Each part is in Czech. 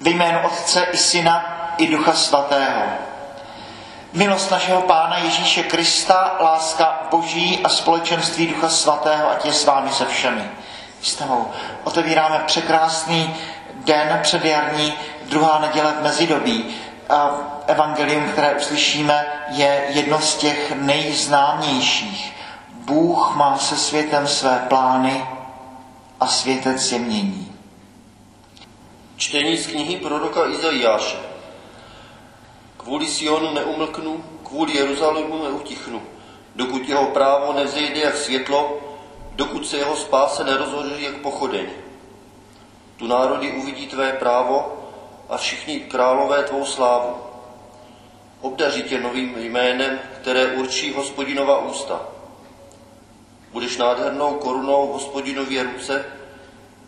Ve jménu Otce i Syna i Ducha Svatého. Milost našeho Pána Ježíše Krista, láska Boží a společenství Ducha Svatého, ať je s vámi se všemi. Tebou otevíráme překrásný den předjarní, druhá neděle v mezidobí. A evangelium, které uslyšíme, je jedno z těch nejznámějších. Bůh má se světem své plány a světec je mění. Čtení z knihy proroka Izajáše. Kvůli Sionu neumlknu, kvůli Jeruzalému neutichnu, dokud jeho právo nevzejde jak světlo, dokud se jeho spáse nerozhoří jak pochodeň. Tu národy uvidí tvé právo a všichni králové tvou slávu. Obdaří tě novým jménem, které určí hospodinova ústa. Budeš nádhernou korunou hospodinově ruce,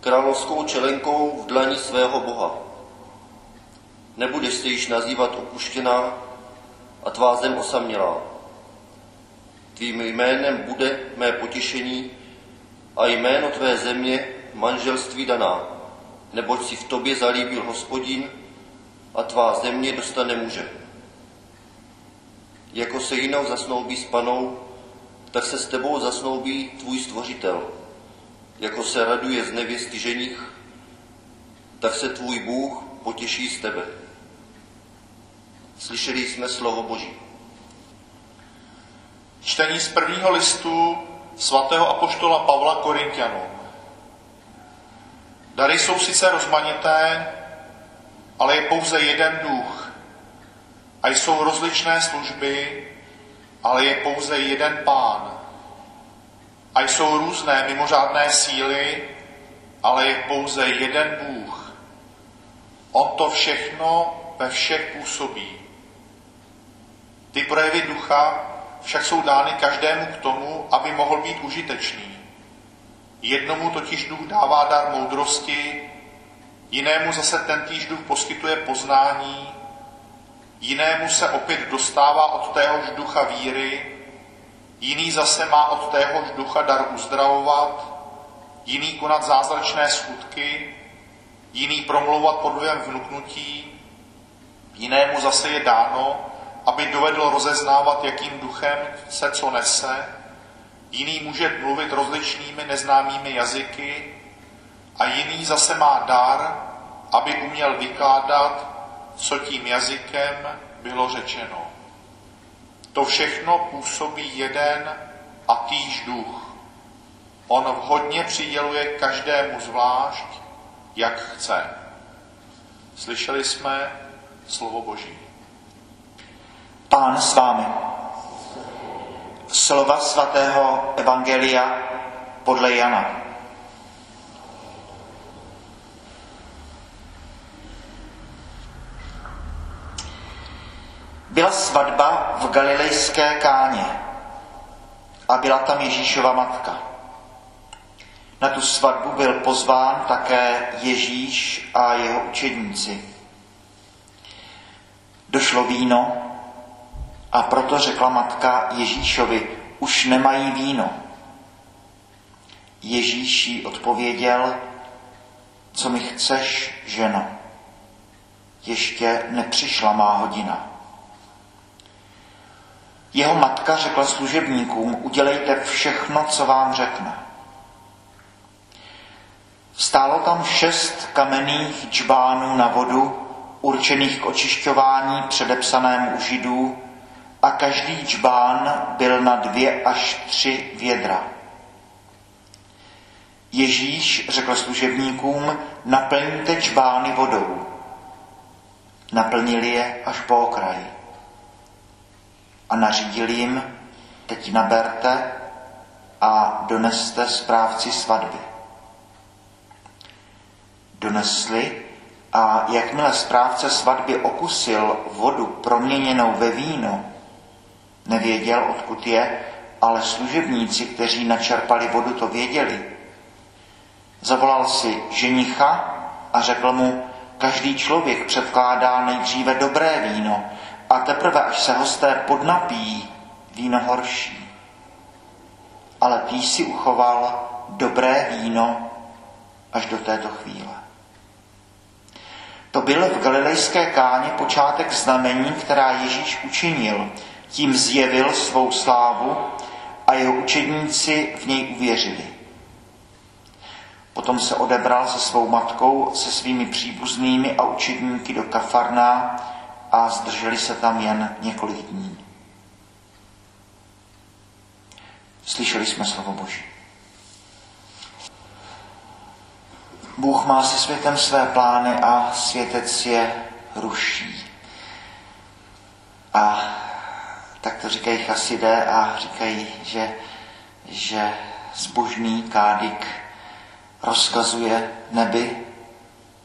královskou čelenkou v dlani svého Boha. Nebudeš se již nazývat opuštěná a tvá zem osamělá. Tvým jménem bude mé potěšení a jméno tvé země manželství daná, neboť si v tobě zalíbil hospodin a tvá země dostane muže. Jako se jinou zasnoubí s panou, tak se s tebou zasnoubí tvůj stvořitel. Jako se raduje z nevěsty ženich, tak se tvůj Bůh potěší z tebe. Slyšeli jsme slovo Boží. Čtení z prvního listu svatého apoštola Pavla Korintianů. Dary jsou sice rozmanité, ale je pouze jeden duch. A jsou rozličné služby, ale je pouze jeden pán. A jsou různé mimořádné síly, ale je pouze jeden Bůh. On to všechno ve všech působí. Ty projevy ducha však jsou dány každému k tomu, aby mohl být užitečný. Jednomu totiž duch dává dar moudrosti, jinému zase ten týž duch poskytuje poznání, jinému se opět dostává od téhož ducha víry, jiný zase má od téhož ducha dar uzdravovat, jiný konat zázračné skutky, jiný promlouvat pod vlivem vnuknutí, jinému zase je dáno, aby dovedl rozeznávat, jakým duchem se co nese, jiný může mluvit rozličnými neznámými jazyky a jiný zase má dar, aby uměl vykládat, co tím jazykem bylo řečeno. To všechno působí jeden a týž duch. On vhodně přiděluje každému zvlášť, jak chce. Slyšeli jsme slovo Boží. Pán s vámi. Slova svatého Evangelia podle Jana. Byla svatba v galilejské káně a byla tam Ježíšova matka. Na tu svatbu byl pozván také Ježíš a jeho učedníci. Došlo víno a proto řekla matka Ježíšovi, už nemají víno. Ježíš jí odpověděl, co mi chceš, ženo, ještě nepřišla má hodina. Jeho matka řekla služebníkům, udělejte všechno, co vám řekne. Stálo tam šest kamenných džbánů na vodu, určených k očišťování předepsanému u židů, a každý džbán byl na dvě až tři vědra. Ježíš řekl služebníkům, naplňte džbány vodou. Naplnili je až po okraji a nařídil jim, teď naberte a doneste správci svatby. Donesli a jakmile správce svatby okusil vodu proměněnou ve víno, nevěděl, odkud je, ale služebníci, kteří načerpali vodu, to věděli. Zavolal si ženicha a řekl mu, každý člověk předkládá nejdříve dobré víno a teprve, až se hosté podnapíjí, víno horší. Ale ty si uchoval dobré víno až do této chvíle. To byl v galilejské káně počátek znamení, která Ježíš učinil. Tím zjevil svou slávu a jeho učedníci v něj uvěřili. Potom se odebral se svou matkou, se svými příbuznými a učedníky do Kafarná a zdrželi se tam jen několik dní. Slyšeli jsme slovo Boží. Bůh má se světem své plány a světec je ruší. A tak to říkají chasidé a říkají, že, že zbožný kádik rozkazuje nebi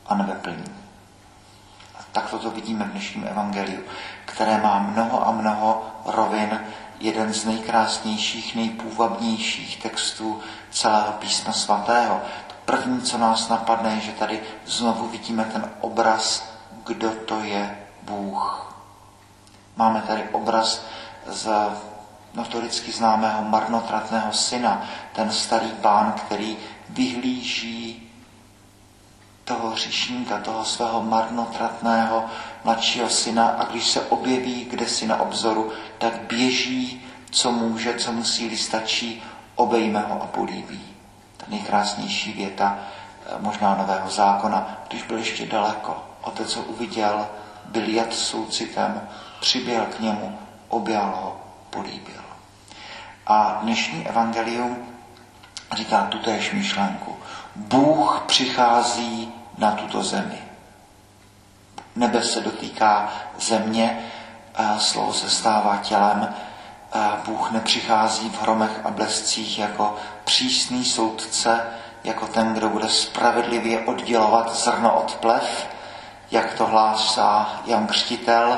a nebe plní. A tak to vidíme v dnešním evangeliu, které má mnoho a mnoho rovin, jeden z nejkrásnějších, nejpůvabnějších textů celého písma svatého. První, co nás napadne, je, že tady znovu vidíme ten obraz, kdo to je Bůh. Máme tady obraz z notoricky známého marnotratného syna, ten starý pán, který vyhlíží toho hříšníka, toho svého marnotratného mladšího syna a když se objeví kde si na obzoru, tak běží, co může, co mu síly stačí, obejme ho a políbí ta nejkrásnější věta eh, možná nového zákona, když byl ještě daleko. Otec ho uviděl, byl jad soucitem, přiběhl k němu, objal ho, políbil. A dnešní evangelium říká tutéž myšlenku. Bůh přichází na tuto zemi. Nebe se dotýká země, slovo se stává tělem, Bůh nepřichází v hromech a blescích jako přísný soudce, jako ten, kdo bude spravedlivě oddělovat zrno od plev, jak to hlásá Jan Křtitel.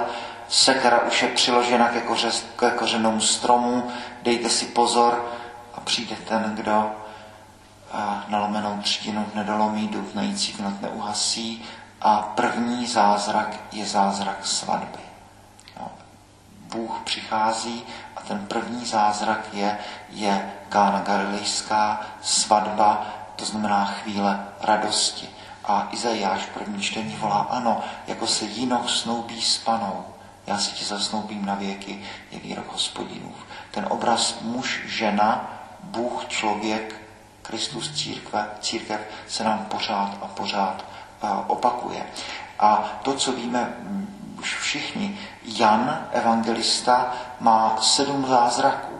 Sekera už je přiložena ke, koře, ke kořenou stromu, dejte si pozor a přijde ten, kdo nalomenou třtinu nedolomí, doutnající knot neuhasí a první zázrak je zázrak svatby. Bůh přichází a ten první zázrak je, je Kána Galilejská svatba, to znamená chvíle radosti. A Izajáš v první čtení volá, ano, jako se jinoch snoubí s panou, já si tě zasnoubím na věky, je výrok hospodinův. Ten obraz muž, žena, Bůh, člověk, Kristus, církve, církev se nám pořád a pořád uh, opakuje. A to, co víme už všichni, Jan, evangelista, má sedm zázraků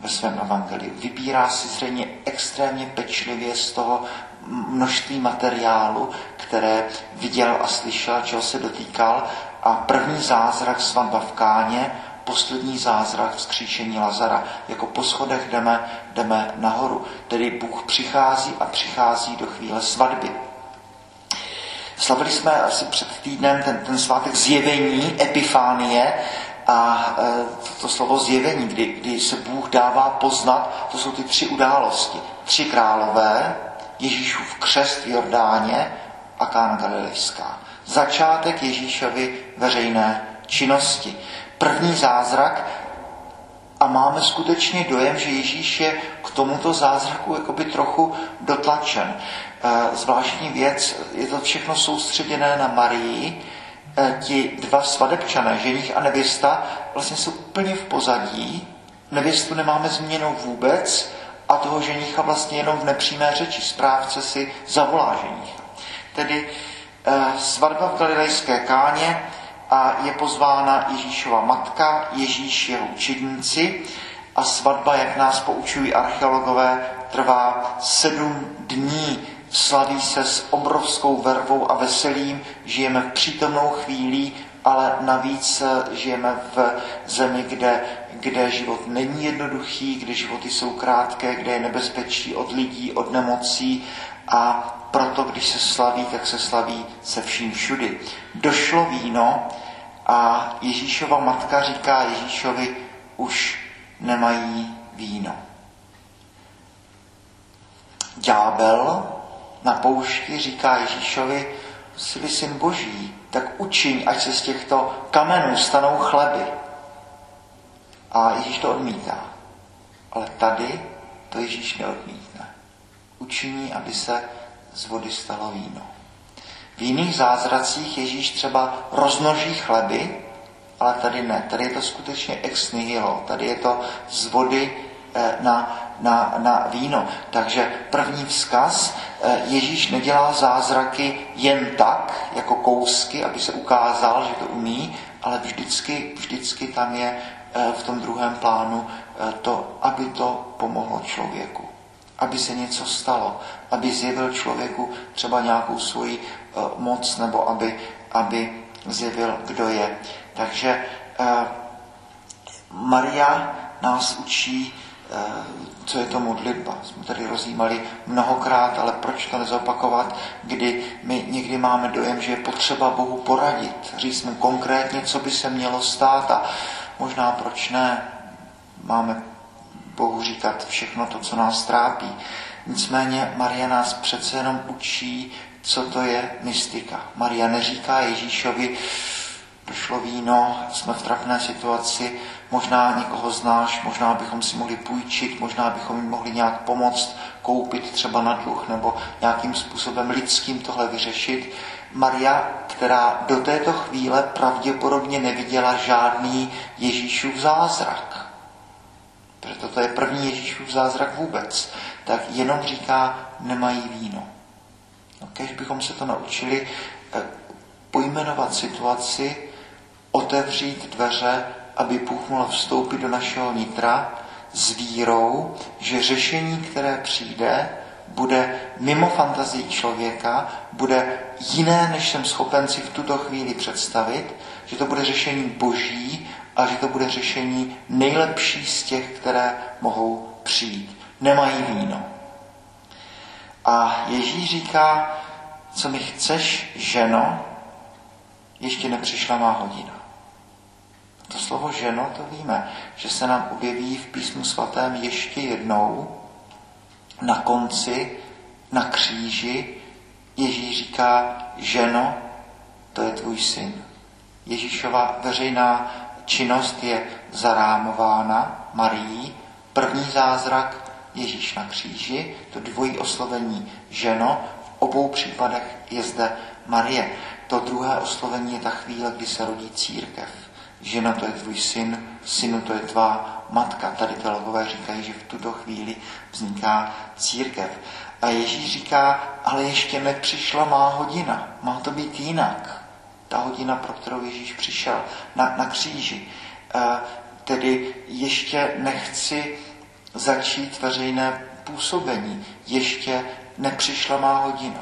ve svém evangeliu. Vybírá si zřejmě extrémně pečlivě z toho množství materiálu, které viděl a slyšel, čeho se dotýkal. A první zázrak svatba v Káně, poslední zázrak vzkříšení Lazara. Jako po schodech jdeme, jdeme nahoru. Tedy Bůh přichází a přichází do chvíle svatby. Slavili jsme asi před týdnem ten, ten svátek zjevení, epifánie, a e, to slovo zjevení, kdy, kdy se Bůh dává poznat, to jsou ty tři události. Tři králové, Ježíšův křest v Jordáně a Kána Galilejská. Začátek Ježíšovy veřejné činnosti. První zázrak a máme skutečně dojem, že Ježíš je k tomuto zázraku jakoby trochu dotlačen. E, zvláštní věc, je to všechno soustředěné na Marii, e, ti dva svadebčané, ženich a nevěsta, vlastně jsou úplně v pozadí, nevěstu nemáme změnou vůbec a toho ženicha vlastně jenom v nepřímé řeči. Správce si zavolá ženicha. Tedy e, svatba v Galilejské káně, a je pozvána Ježíšova matka, Ježíš jeho učedníci a svatba, jak nás poučují archeologové, trvá sedm dní. Slaví se s obrovskou vervou a veselím, žijeme v přítomnou chvíli, ale navíc žijeme v zemi, kde, kde život není jednoduchý, kde životy jsou krátké, kde je nebezpečí od lidí, od nemocí a proto, když se slaví, tak se slaví se vším všudy. Došlo víno a Ježíšova matka říká Ježíšovi, už nemají víno. Ďábel na poušti říká Ježíšovi, jsi syn boží, tak učiň, ať se z těchto kamenů stanou chleby. A Ježíš to odmítá. Ale tady to Ježíš neodmítne. Učiní, aby se z vody stalo víno. V jiných zázracích Ježíš třeba roznoží chleby, ale tady ne. Tady je to skutečně ex nihilo. Tady je to z vody eh, na, na, na víno. Takže první vzkaz, eh, Ježíš nedělá zázraky jen tak, jako kousky, aby se ukázal, že to umí, ale vždycky, vždycky tam je eh, v tom druhém plánu to, aby to pomohlo člověku. Aby se něco stalo, aby zjevil člověku třeba nějakou svoji moc, nebo aby, aby zjevil, kdo je. Takže eh, Maria nás učí, eh, co je to modlitba. Jsme tady rozjímali mnohokrát, ale proč to nezopakovat, kdy my někdy máme dojem, že je potřeba Bohu poradit, říct mu konkrétně, co by se mělo stát a možná proč ne, máme Bohu říkat všechno to, co nás trápí. Nicméně Maria nás přece jenom učí, co to je mystika. Maria neříká Ježíšovi, došlo víno, jsme v trapné situaci, možná někoho znáš, možná bychom si mohli půjčit, možná bychom jim mohli nějak pomoct, koupit třeba na dluh nebo nějakým způsobem lidským tohle vyřešit. Maria, která do této chvíle pravděpodobně neviděla žádný Ježíšův zázrak, protože toto je první Ježíšův zázrak vůbec, tak jenom říká, nemají víno. No, kež bychom se to naučili eh, pojmenovat situaci, otevřít dveře, aby Bůh mohl vstoupit do našeho nitra s vírou, že řešení, které přijde, bude mimo fantazii člověka, bude jiné, než jsem schopen si v tuto chvíli představit, že to bude řešení boží a že to bude řešení nejlepší z těch, které mohou přijít. Nemají víno. A Ježíš říká, co mi chceš, ženo, ještě nepřišla má hodina. To slovo ženo, to víme, že se nám objeví v písmu svatém ještě jednou na konci, na kříži. Ježíš říká, ženo, to je tvůj syn. Ježíšova veřejná činnost je zarámována Marií. První zázrak Ježíš na kříži, to dvojí oslovení ženo, v obou případech je zde Marie. To druhé oslovení je ta chvíle, kdy se rodí církev. Žena to je tvůj syn, synu to je tvá matka. Tady teologové říkají, že v tuto chvíli vzniká církev. A Ježíš říká, ale ještě nepřišla má hodina. Má to být jinak. Ta hodina, pro kterou Ježíš přišel na, na kříži. E, tedy ještě nechci začít veřejné působení. Ještě nepřišla má hodina.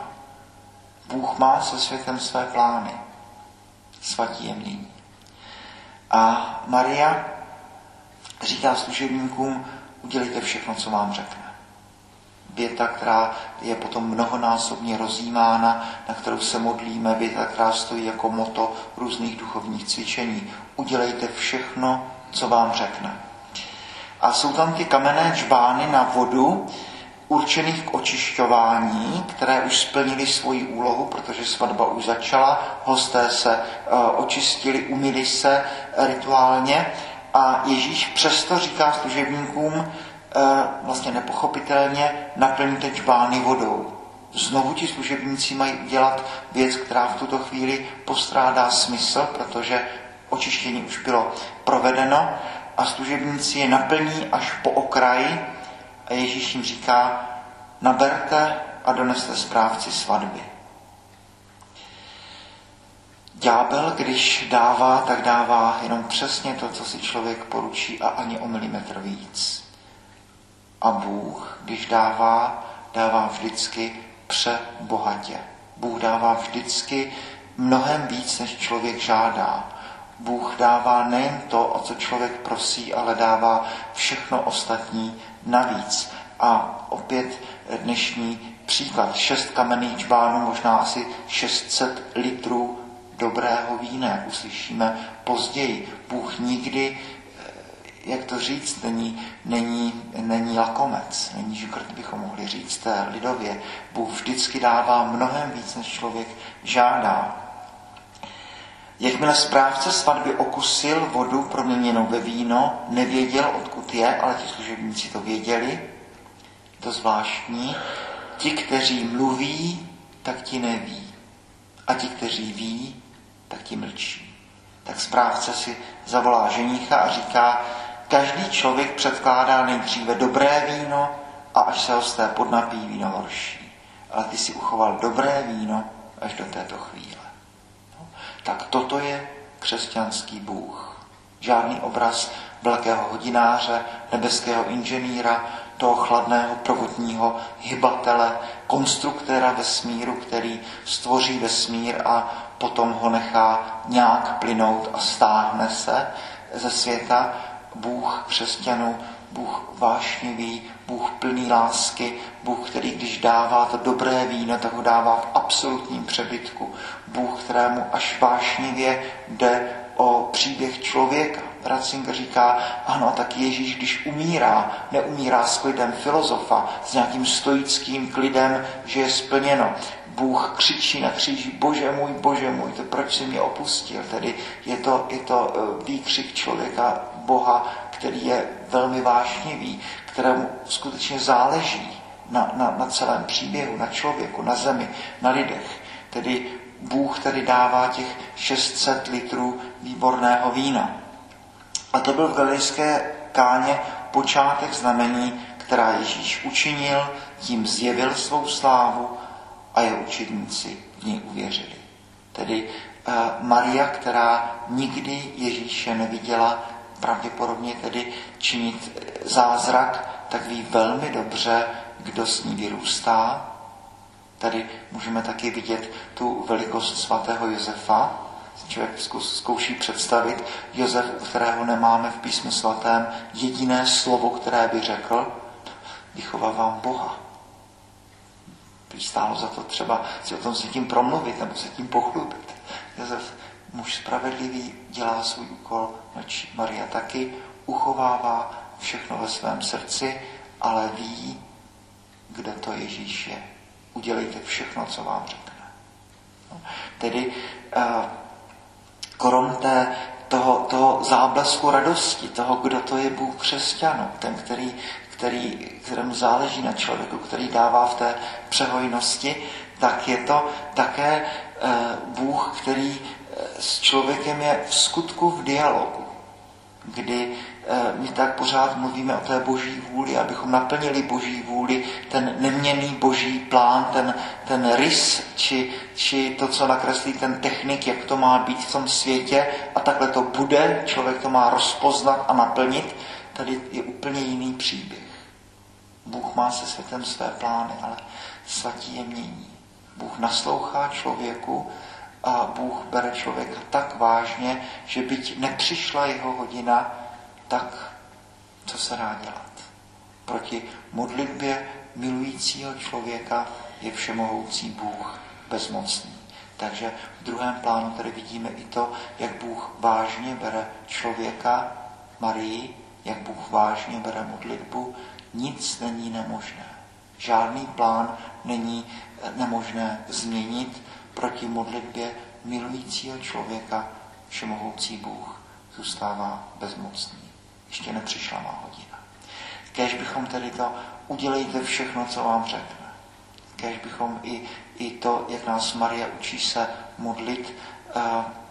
Bůh má se světem své plány. Svatí je mění. A Maria říká služebníkům, udělejte všechno, co vám řekne. Věta, která je potom mnohonásobně rozjímána, na kterou se modlíme, věta, která stojí jako moto různých duchovních cvičení. Udělejte všechno, co vám řekne. A jsou tam ty kamenné čbány na vodu, určených k očišťování, které už splnili svoji úlohu, protože svatba už začala, hosté se uh, očistili, umili se rituálně. A Ježíš přesto říká služebníkům uh, vlastně nepochopitelně naplňte čbány vodou. Znovu ti služebníci mají udělat věc, která v tuto chvíli postrádá smysl, protože očištění už bylo provedeno a služebníci je naplní až po okraji a Ježíš jim říká, naberte a doneste správci svatby. Ďábel, když dává, tak dává jenom přesně to, co si člověk poručí a ani o milimetr víc. A Bůh, když dává, dává vždycky přebohatě. Bůh dává vždycky mnohem víc, než člověk žádá. Bůh dává nejen to, o co člověk prosí, ale dává všechno ostatní navíc. A opět dnešní příklad. Šest kamenných čbánů, možná asi 600 litrů dobrého vína, uslyšíme později. Bůh nikdy, eh, jak to říct, není, není, není lakomec, není žikrt, bychom mohli říct lidově. Bůh vždycky dává mnohem víc, než člověk žádá. Jakmile správce svatby okusil vodu proměněnou ve víno, nevěděl, odkud je, ale ti služebníci to věděli. To zvláštní. Ti, kteří mluví, tak ti neví. A ti, kteří ví, tak ti mlčí. Tak správce si zavolá ženícha a říká, každý člověk předkládá nejdříve dobré víno a až se hosté podnapí víno horší. Ale ty si uchoval dobré víno až do této chvíle. Tak toto je křesťanský Bůh. Žádný obraz velkého hodináře, nebeského inženýra, toho chladného provodního hybatele, konstruktéra vesmíru, který stvoří vesmír a potom ho nechá nějak plynout a stáhne se ze světa. Bůh křesťanů, Bůh vášnivý, Bůh plný lásky, Bůh, který když dává to dobré víno, tak ho dává v absolutním přebytku. Bůh, kterému až vášnivě jde o příběh člověka. Ratzinger říká, ano, tak Ježíš, když umírá, neumírá s klidem filozofa, s nějakým stoickým klidem, že je splněno. Bůh křičí na kříži, bože můj, bože můj, to proč si mě opustil? Tedy je to, je to eh, výkřik člověka, Boha, který je velmi vášnivý, kterému skutečně záleží na, na, na celém příběhu, na člověku, na zemi, na lidech. Tedy Bůh tady dává těch 600 litrů výborného vína. A to byl v galilejské káně počátek znamení, která Ježíš učinil, tím zjevil svou slávu a jeho učedníci v něj uvěřili. Tedy uh, Maria, která nikdy Ježíše neviděla, pravděpodobně tedy činit eh, zázrak, tak ví velmi dobře, kdo s ní vyrůstá. Tady můžeme taky vidět tu velikost svatého Josefa. Člověk zkouší představit Josef, u kterého nemáme v písmu svatém jediné slovo, které by řekl, vychovávám Boha. Když stálo za to třeba si o tom se tím promluvit nebo se tím pochlubit. Josef, muž spravedlivý, dělá svůj úkol, mlčí. Maria taky uchovává všechno ve svém srdci, ale ví, kdo to Ježíš je. Udělejte všechno, co vám řekne. No, tedy uh, korom té, toho, toho záblesku radosti, toho, kdo to je Bůh křesťanů, ten, který který, kterému záleží na člověku, který dává v té přehojnosti, tak je to také eh, Bůh, který eh, s člověkem je v skutku v dialogu, kdy eh, my tak pořád mluvíme o té boží vůli, abychom naplnili boží vůli, ten neměný boží plán, ten, ten rys, či, či to, co nakreslí ten technik, jak to má být v tom světě a takhle to bude, člověk to má rozpoznat a naplnit, tady je úplně jiný příběh. Bůh má se světem své plány, ale svatí je mění. Bůh naslouchá člověku a Bůh bere člověka tak vážně, že byť nepřišla jeho hodina, tak co se dá dělat? Proti modlitbě milujícího člověka je všemohoucí Bůh bezmocný. Takže v druhém plánu tady vidíme i to, jak Bůh vážně bere člověka, Marii, jak Bůh vážně bere modlitbu, nic není nemožné. Žádný plán není nemožné změnit proti modlitbě milujícího člověka, všemohoucí Bůh zůstává bezmocný. Ještě nepřišla má hodina. Kež bychom tedy to udělejte všechno, co vám řekne. Kež bychom i, i to, jak nás Maria učí se modlit, uh,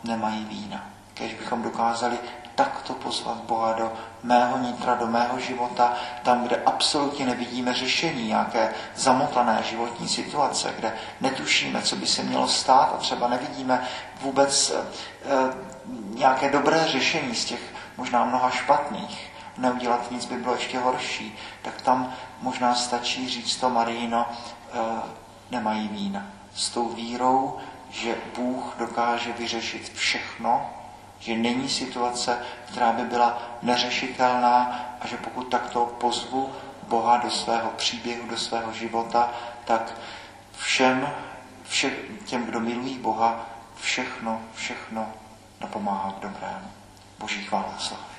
nemají vína. Kež bychom dokázali takto pozvat Boha do mého nitra, do mého života, tam, kde absolutně nevidíme řešení, nějaké zamotané životní situace, kde netušíme, co by se mělo stát a třeba nevidíme vůbec e, nějaké dobré řešení z těch možná mnoha špatných. Neudělat nic by bylo ještě horší. Tak tam možná stačí říct to Maríno, e, nemají vína. S tou vírou, že Bůh dokáže vyřešit všechno, že není situace, která by byla neřešitelná a že pokud takto pozvu Boha do svého příběhu, do svého života, tak všem, všem těm, kdo milují Boha, všechno, všechno napomáhá k dobrému. Boží chvála slavy.